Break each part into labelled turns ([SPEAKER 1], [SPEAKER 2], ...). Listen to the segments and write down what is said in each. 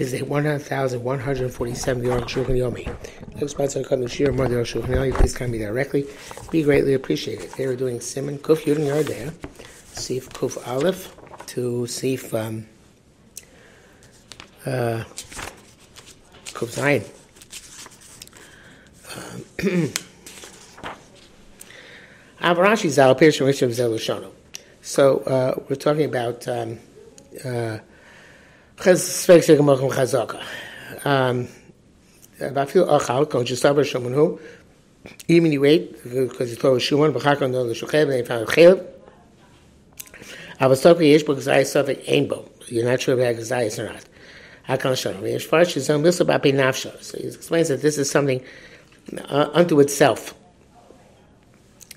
[SPEAKER 1] is a 1,147 year old Shulchan Yomi. Next sponsor come to Shir Mother Shulchan Yomi, please come me directly. Be greatly appreciated. They were doing Siman Kuf Yud Yardea, Sif Kuf Aleph to Sif um, uh, Kuf Zayin. Avarashi Zal Pirsha Rishon Zelushono. So uh, we're talking about um, uh, um, ואפילו אכל, כל שסבר שומן הוא, even you ate, because you told שומן, ואחר כך נולד לשוכב, ונפעל חלב, אבל סוף יש בו גזאי סופק אין בו, you're not sure if that גזאי is or not. HaKal Shalom. As far as Shizam Milsa Bapi Nafsha. So he explains that this is something uh, unto itself.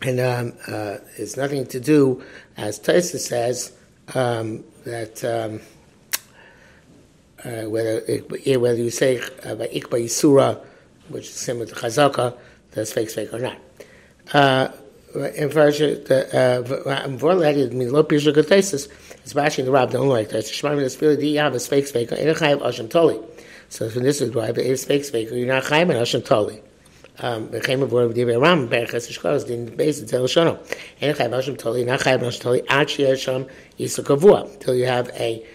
[SPEAKER 1] And um, uh, it's nothing to do, as Taisa says, um, that um, uh, whether whether you say Ikba Yisura, which is similar to Chazaka, that's fake fake or not. Uh, in the Vorlad means low Pisha Gatesis, it's bashing the Rab, don't like that. Shemar is really the Yav is fake fake, and Chayiv Asham Toli. So from this is why it is fake fake, you're not Chayiv and Asham Toli. Um, a word of Divrei Ram, Berachas Shkos, din base of Tel Shono. And Chayiv Asham Toli, not Chayiv Asham Toli, Ad Shiyasham Yisra Kavua, until you have a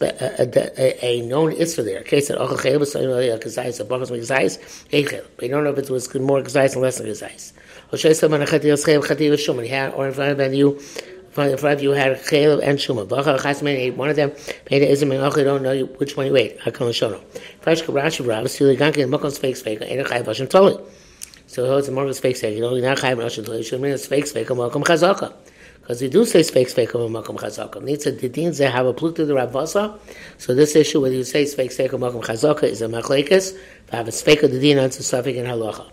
[SPEAKER 1] a, a, known isra there. Case that ochel chayil b'sayim a kazayis, a bachas mekazayis, eichel. We don't know if it was more kazayis and less kazayis. Oshay someone a chati yoschayil chati v'shum, he had, or in front of you, in front of you had chayil and shuma. Bachar chas ate one of them, it ism and ochel, don't know which one you ate. Hakon shono. Fresh kabrashi rav, sili gankin, mokon fake fake, and a chayil b'shum toli. So it holds a more fake fake, you know, not chayil b'shum toli, mean it's fake fake, welcome chazaka. Because we do say fake of makom chazaka. A didin they have a pluk the ravasa. So this issue, whether you say fake of makom chazaka, is a machlekes. Have a fake of the din on safik and halacha.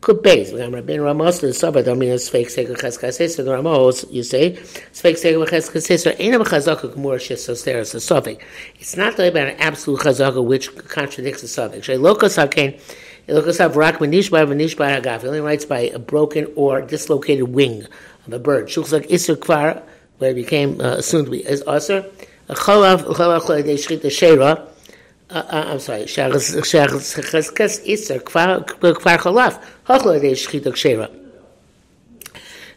[SPEAKER 1] Could base. When I'm Rabbein Ramos to the suburb, don't mean of cheskasei. So the Ramos, you say, cheskasei. So ain't a chazaka gemur shis a suffix. It's not about an absolute chazaka which contradicts the suffix. Shay lokas hakein. Lokas have rak v'nishbar v'nishbar hagaf. He only writes by a broken or dislocated wing a bird. Shulchak Isser Kvar, where it became uh, assumed to be is Aser. Cholav Cholav De Shchit Shera. Uh, uh, I'm sorry. Shacheskes Isser Kvar Kvar Cholav De Shchit Shera.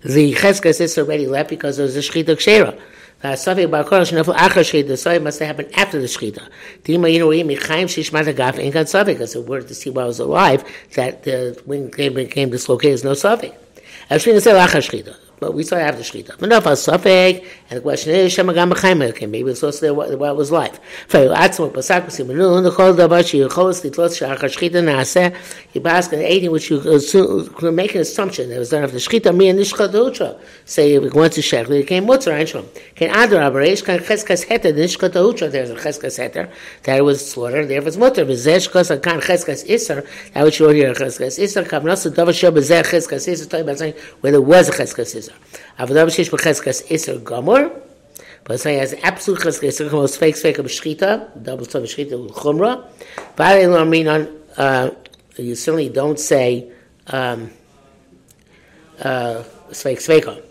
[SPEAKER 1] The Cheskes is already left because there was a Shchit Shera. Safik Bakor Shnefel Achar Shchita. The Safik must have after the Shchita. Tima Yinu Yim Yichayim Shishmat Agaf Ain't Got Safik. Because the word to see while I was alive that the wing became dislocated is no Safik. Ashrin Sel Achar Shchita. But we saw after Shechita. Enough a suffix, and the question is, Shema Gam B'chaim Maybe it's also there what, what was life. For Atzmo Pasak Pasim Menu, the Chol Dabar Shi Yicholos Litlos Shachar Shechita Naaseh, you ask an eating which you could make an assumption that was done after Shechita, me and Nishcha Dautra. Say it went to Shech, it came Mutzar Einshom. Can Adar Abaresh, can Cheskas Heter, the Nishcha Dautra, there's a Cheskas Heter, that was slaughtered, therefore it's Mutzar. V'zeh Shkos Kan Cheskas Isser, that which you hear Cheskas Isser, Kav Nasa Davar Sheh B'zeh Cheskas Isser, talking about saying where there was a Cheskas Isser. Avodah b'shish b'cheskas iser gomor, but it's has absolute cheskas iser, most fake fake of b'shchita, double stone b'shchita chumra, but I don't mean on, uh, you certainly don't say, um, uh, sveik sveikon.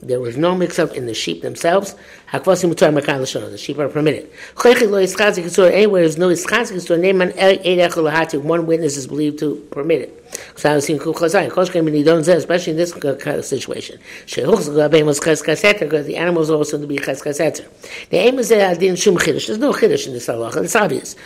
[SPEAKER 1] there was no mix-up in the sheep themselves. The sheep are permitted. Anywhere there's no one witness is believed to permit it. Especially in this kind of situation. The animals also to be cheskaseter. The aim is that There's no chiddush in this halacha. It's obvious.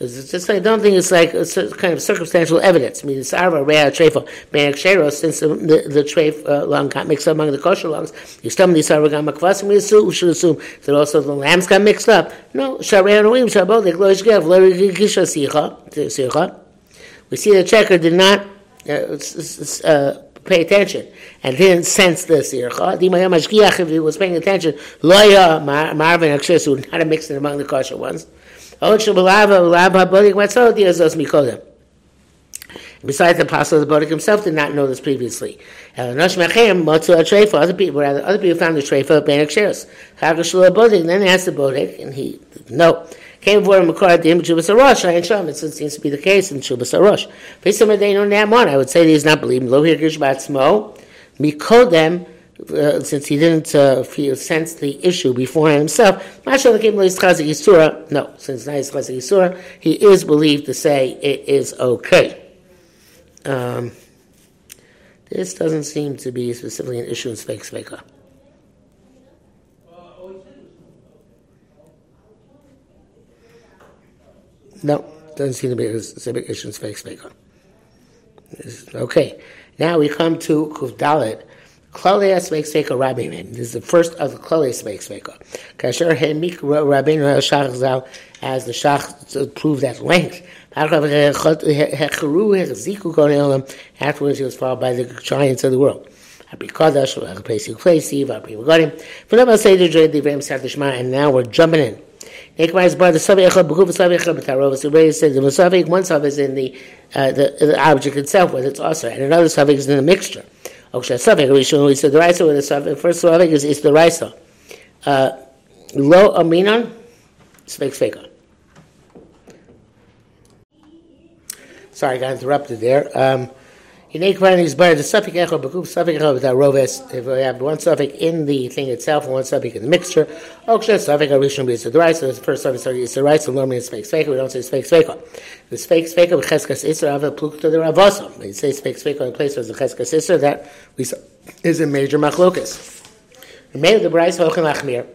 [SPEAKER 1] It's just I don't think it's like it's kind of circumstantial evidence. I mean, it's arva rea trefa be'ek since the the, the treif uh, lung got mixed up among the kosher lungs. You stumble these arva gam akvasim. We should assume that also the lambs got mixed up. No, sharei anoim shabol they gloish gev sicha sicha. We see the checker did not uh, uh, pay attention and didn't sense the sircha. If he was paying attention, loya marvin akshis would not mixed it among the kosher ones. Besides the apostle of the Bodik himself did not know this previously. Other people, other people found the treifa ben aksheris. Then they asked the Bodik, and he no. Came for him according to him Chubas Arosh, and Shom. It seems to be the case in Chubas Arosh. Based on they know Namon, I would say he is not believing. Lo Hirgish Batzmo, Mikodem, uh, since he didn't uh, feel sense the issue before himself, no, since Chazik he is believed to say it is okay. Um, this doesn't seem to be specifically an issue in Sveik Sveika. No, doesn't seem to be a specific issue in Sveik Sveika. Okay, now we come to Kuf Dalet. Klolei Sveik Sveika Rabbein. This is the first of the Klolei Sveik Sveika. Kasher Hemik Rabbein Shach Zal, as the Shach proved at length. Afterwards, he was followed by the giants of the world. And now we're jumping in. Ekmar by the Savi Echad B'chuv Savi Echad B'tarov. So Rebbe said the Musavik, one Savi is in the, uh, the, the object itself, whether it's also, and another Savi is in the mixture. Okay, Savi Rishon, said the Raisa with the Savi, first Savi is, is the Raisa. Uh, lo Aminon, Svek Sveka. Sorry, I got interrupted there. Um, Unique one is by the suffix echo bekuf suffix echo without roves. If we have one suffix in the thing itself one suffix in the mixture, oksha suffix arishon be the right. So the first suffix is the right. So normally it's fake fake. We don't say fake fake. The fake fake with cheskas isra have a pluk to the ravosom. We say fake fake in place where the cheskas isra that we is a major machlokas. The made of the bryce hochem machmir.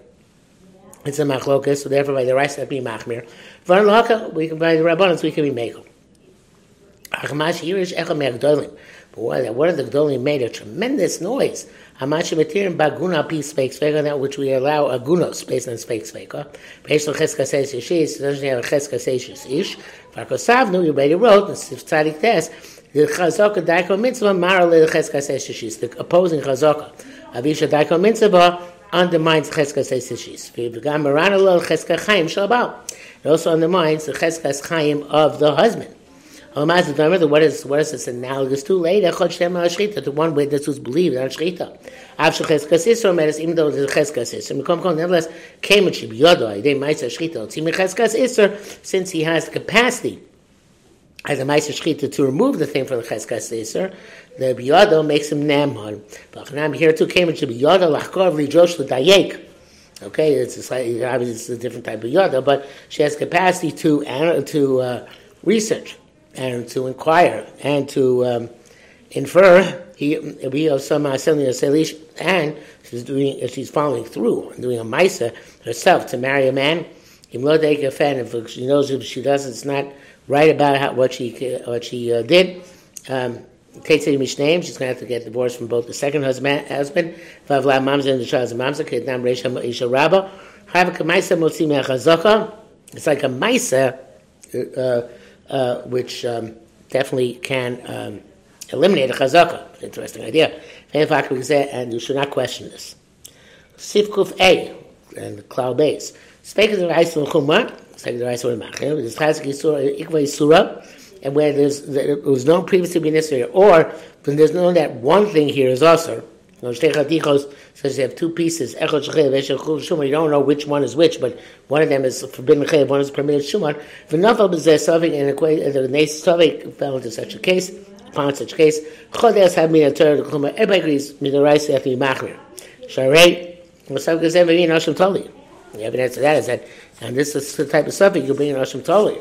[SPEAKER 1] It's a machlokas, so therefore by the rice that be machmir. Van we can by the rabbanans we can be mekel. Achmash here is Echa Me'agdolim. But what, what are the Gdolim made? A tremendous noise. Hamash Matirim Baguna Pi Speak Sveka, that which we allow Agunos based on Speak Sveka. Based on Cheska Seis Yishis, doesn't have a Cheska Seis Ish. Farkosavnu, you already wrote, in Tzadik Tes, the Chazaka Daiko Mitzvah Mara Le Cheska Seis Yishis, the opposing Chazaka. Avisha Daiko Mitzvah undermines Cheska Seis Yishis. V'gam Marana Lo Cheska Chaim Shalabal. It also undermines the Cheska Chaim of the husband. What is what is this analogous to? Later, the one witness who's believed on shchita. Even though the cheskas isser, nevertheless came and shib yodo. They might say isser, since he has the capacity as a ma'aser shchita to remove the thing from the cheskas isser, the biyodo makes him namon. But here too came shib yodo lachkor v'lijosh l'dayek. Okay, it's a slightly, obviously it's a different type of yoda, but she has capacity to to uh, research and to inquire and to um, infer. He we some selish, and she's doing she's following through and doing a ma'isa herself to marry a man. If she knows if she does, it's not right about how, what she what she uh, did. Um, She's going to have to get divorced from both the second husband, husband, Vavla Mamza and the child's Mamza, Kednam Resha Isha Rabba. A It's like a Maisa, uh, uh, which um, definitely can um, eliminate a chazaka. Interesting idea. And you should not question this. Sifkuf A and cloud base. Speak of the rice Chumma, speak of the rice of Machir, there's Chazik Yisura, Ikva Yisura, and where there's, there was no previously be necessary, or when there's no that one thing here is also, you have two pieces, you don't know which one is which, but one of them is forbidden Chev, one is permitted Shumar. V'nafal b'zeh Savik, and the Nes Savik fell into such a case, upon such case, Chodeas have me a Torah, everybody agrees, Midaraisa after Yimachmir. Sharei, Savik is ever in Hashem Toli. The evidence of that is that, and this is the type of Savik you bring in Hashem Toli.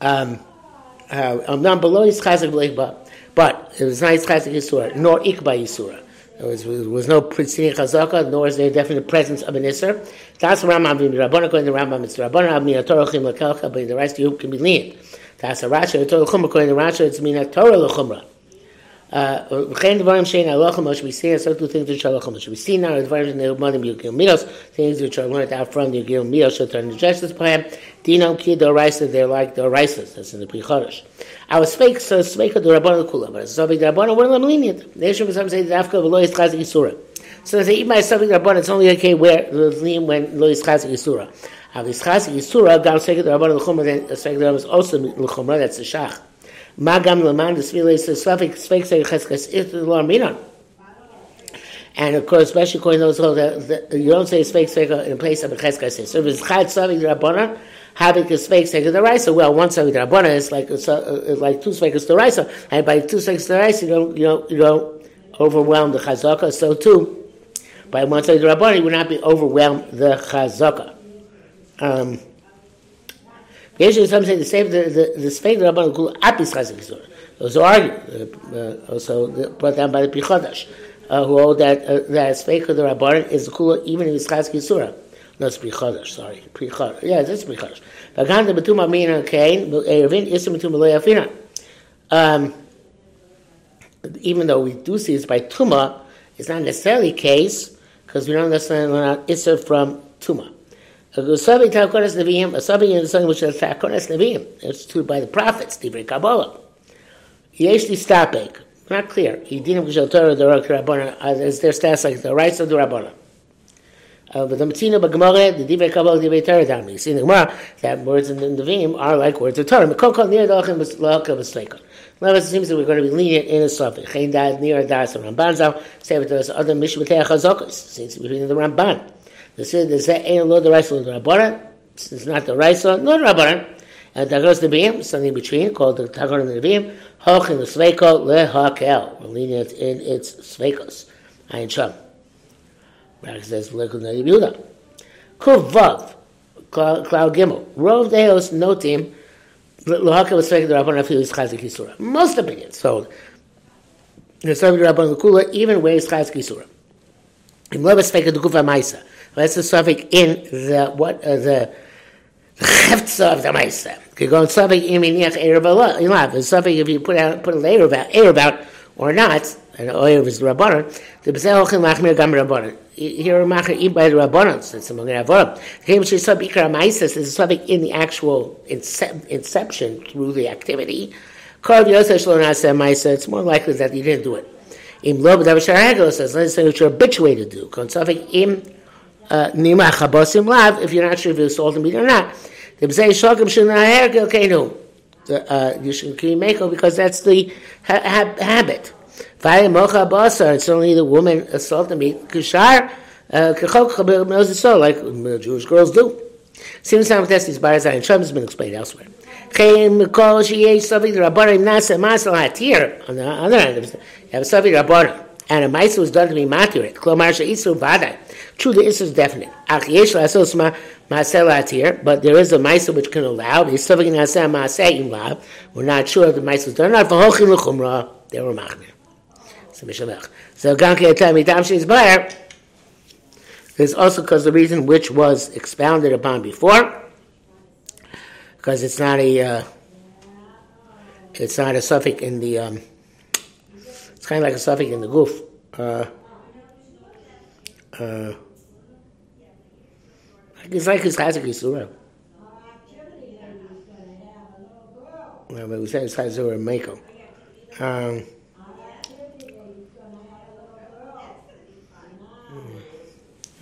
[SPEAKER 1] Um, uh, um, below is Chazik B'leikba. But it was not Yitzchak Yisura, nor Ikba Yisura. There was, there was no preceding chazaka, nor is there definite presence of an Isser. That's Rambam bin Rabbana, according to Rambam, it's Rabbana, Abni Torah Chim Lakelcha, but the rest of you can be lenient. That's a Rashi, the Torah Chumra, according to Rashi, it's Mina Torah Lechumra. וכן דברים שאין הלכה must be seen, so two things which halacha must be seen now, דברים שנלמדים ביוגil midos, things which are learned out from the yogil midos, so turn the justice plan, dinam ki doraisa, they're like doraisas, that's in the pre chodesh. I was fake, so speak of the Rabbanah Kula, but so big Rabbanah, we're lenient. The issue some say the Afka of Lois Chazik Yisura. So they say, even by something Rabbanah, it's only okay where the lean when Lois Chazik Yisura. Avis Chazik Yisura, Gam Sekhet Rabbanah L'chumra, then Sekhet Rabbanah is also L'chumra, that's the Shach. Magam Laman, the Svila is the Slavik, Svek Sekhet Cheskas, If the Lord. And of course, especially according to those that you don't say Svek Svek in a place of Cheskas. So if it's Chad Slavik Rabbanah, having a sveik to the raisa. Well, one the rabbanon is like uh, like two the raisa, and by two the raisa, you don't you don't you don't overwhelm the chazaka. So too, by one the rabbanon, you would not be overwhelmed the chazaka. Um, Usually, some say the same the the, the sveik the rabbanon kul apis chazak Those argue uh, uh, also brought down by the pichodash. Uh, who hold that uh, that sveik of the rabbanon is kula even if it's chazak No, pre-chodesh, sorry. Pre-chodesh. Yeah, that's pre-chodesh. V'gan de betum amina kain, erevin. Um, even though we do see it's by tuma, it's not necessarily the case, because we don't necessarily learn out from tuma. A gusabi takonas neviim, a sabi is something which is takonas neviim. It's told by the prophets, divrei Kabbalah. Yesh li stapek. Not clear. He didn't Torah the Rabbana. Is their status like the rights of the Rabbana? but the Matzina B'Gemara, the Divrei Kabbalah, the Divrei Torah down. You see in the Gemara that words in the Nevim are like words of Torah. Mekokol near Dachim L'Haka B'Sleikon. Now it seems that we're going to be lenient in a suffix. Chayin Dad near Das Ramban. Say with us other Mishmatei Chazokos. Seems between the Ramban. The said the Zeh Ein Lo the Raisa the Rabbanan. It's not the Raisa, not the Rabbanan. Uh, and Tagos the Beam, something between, called the the Beam. Hoch in the Sveiko Lehakel. We're lenient in its Sveikos. Ayin Sham. Says Lekul Yehuda. Kuv Vav, Gimel. Rov Deos Notim, Lohaka was to Rabban. Most opinions hold. The Sabbath Rabban Kula even is Chazik Yisura. Im Leba speaking to Kufa Maisa. That's the suffix in the, what, uh, the, cheftza of the Maisa. Could go in suffix in Erev if you put out, put a layer about, about, or not, and Oyev is the Rabbanon, the B'zeh Ochin Machmir Gam Rabbanon here macher eat by the rabbanans. It's among the avodah. Came to sub ikra maisis is something in the actual inception through the activity. Called yosesh lo nasa maisa. It's more likely that he didn't do it. Im lo b'dav sharagel says let's say you're habituated to do. Kon something im uh, nima chabosim lav. If you're not sure if it's salt and meat or not, the b'zei shogim shenah okay no. Uh, you should make because that's the ha- ha- habit. It's only the woman assaulting me. Kishar, uh, like Jewish girls do. Seems like that's these bars and Shum has been explained elsewhere. Savi. On the other hand, you have savi rabbanim. And a mice was done to be matir. Klomar she'isu vadai. True, the issue is definite. Ach yesh lasos ma masel hatir, but there is a mice which can allow. The savi. We're not sure if the mice was done not. V'hochim l'chumra. They were machmir. So Mishalech. So Ganke Etam Itam Shizbayer is also because the reason which was expounded upon before, because it's not a uh, it's not a suffix in the um, it's kind of like a suffix in the goof. Uh, uh, it's like his Chazak Yisura. Well, but we said it's Chazak and Mako. Um,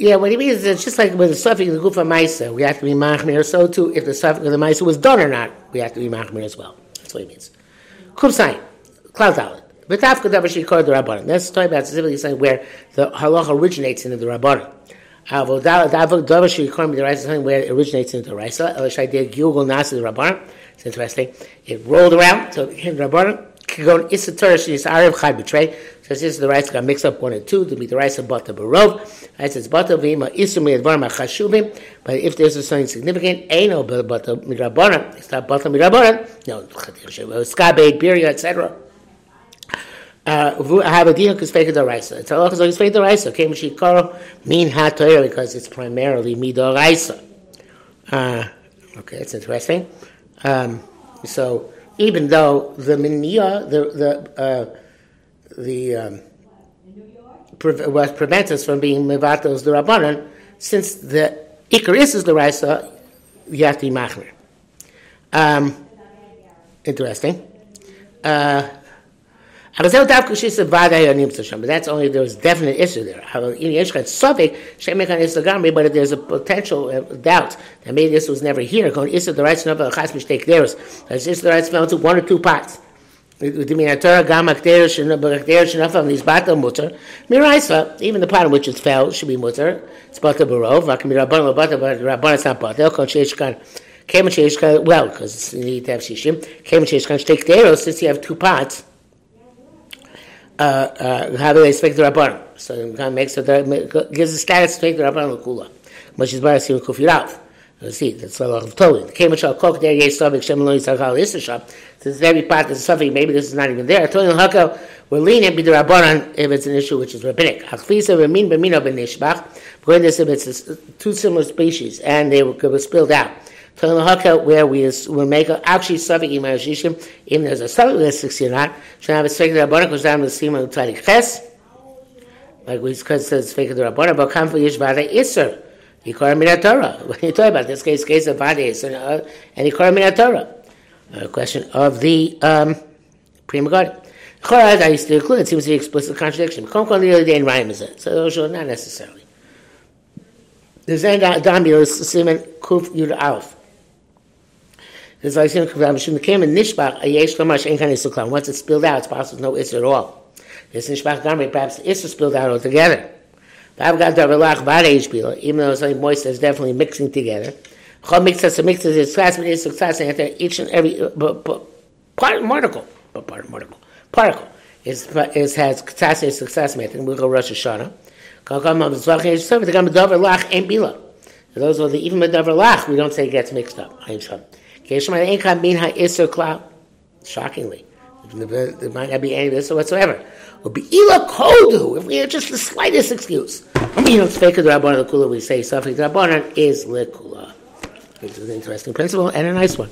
[SPEAKER 1] yeah, what he means is it's just like with the suffix of the Gufa Maisa, we have to be Machmir, so too, if the suffix of the Maisa was done or not, we have to be Machmir as well. That's what he means. Kum Sain, Cloud Dalit. B'tafka davar shikor the Rabbanim. That's talking about specifically saying where the halacha originates in the Rabbanim. Avodah davar shikor the Raisa something where it originates in the Raisa. Elishai did Gilgul Nasa the Rabbanim. It's interesting. It rolled around, so it came to Rabbanim. Kagon Issa Torah Shis Arev Chad Betray. So this is the rice got mixed up one and two to be the rice of Bata Barov. Rice is Bata Vima Issa Me'advar Machashuvim. But if there's something significant, ain't no Bata Mirabona. It's not Bata Mirabona. No, Skabed, Biria, etc. Uh, I have a deal because fake the raisa. It's Allah because fake the raisa. Came shikaro mean hat because it's primarily midoraisa. Uh, okay, that's interesting. Um, so even though the minya, the the uh, the um, pre- what prevents us from being mevatos the rabbanon, since the ikaris is the raisa, be machmer. Um, interesting. Uh, but that's only there's definite issue there. But there's a potential uh, doubt that maybe this was never here. The rights fell into one or two parts. Even the part in which it fell should be mutter. It's butter barov. It's not butter. Well, because you need to have shishim. Since you have two uh, Uh, uh, how do they speak the Rabban? So kind of makes it, gives the status to speak the Rabban Lakula. Which is Baras Yom Kufirav. You see, that's a lot of Tolin. Came Shal Kok there, Yes Savik Shem Lo Yisachal Yisachal. This is every part the suffix, maybe this is not even there. Tolin Hakel, we're leaning be the Rabbanan if it's an issue which is rabbinic. Achfisa Ramin Bemino Ben Nishbach, when this if it's two similar species and they were spilled out where we will make a, actually Savik Imar Shishim, even there's a Savik list 69, should have a Svek the Rabbana goes down to Sima Tzadik Ches, like we Svek the Rabbana, but come for Yish Vada Isser. Yikor Min Torah. When you talk about this case, case of Vada Isser, uh, and Yikor Min Torah. A question of the um, Pri Megadim. Chorad, I used to include, it seems to be explicit contradiction. Kom Kol Lili Dein Rayim is it. So those are not necessarily. The Zen Dambio is Siman Kuf Yud Alf. Is once it's spilled out, it's possible no issue at all. This Nishbach Gamri perhaps the spilled out altogether. But the even though it's like moist, it's definitely mixing together. Mixes mixes its class, but it's and each and every uh, part particle, part particle, particle is is has success success method. We go Rosh Hashanah. The. The. Those are the even Dover Lach. We don't say it gets mixed up. Shockingly, there might not be any of this whatsoever. If we had just the slightest excuse. I mean, it's fake the kula. We say something. The is lekula. It's an interesting principle and a nice one.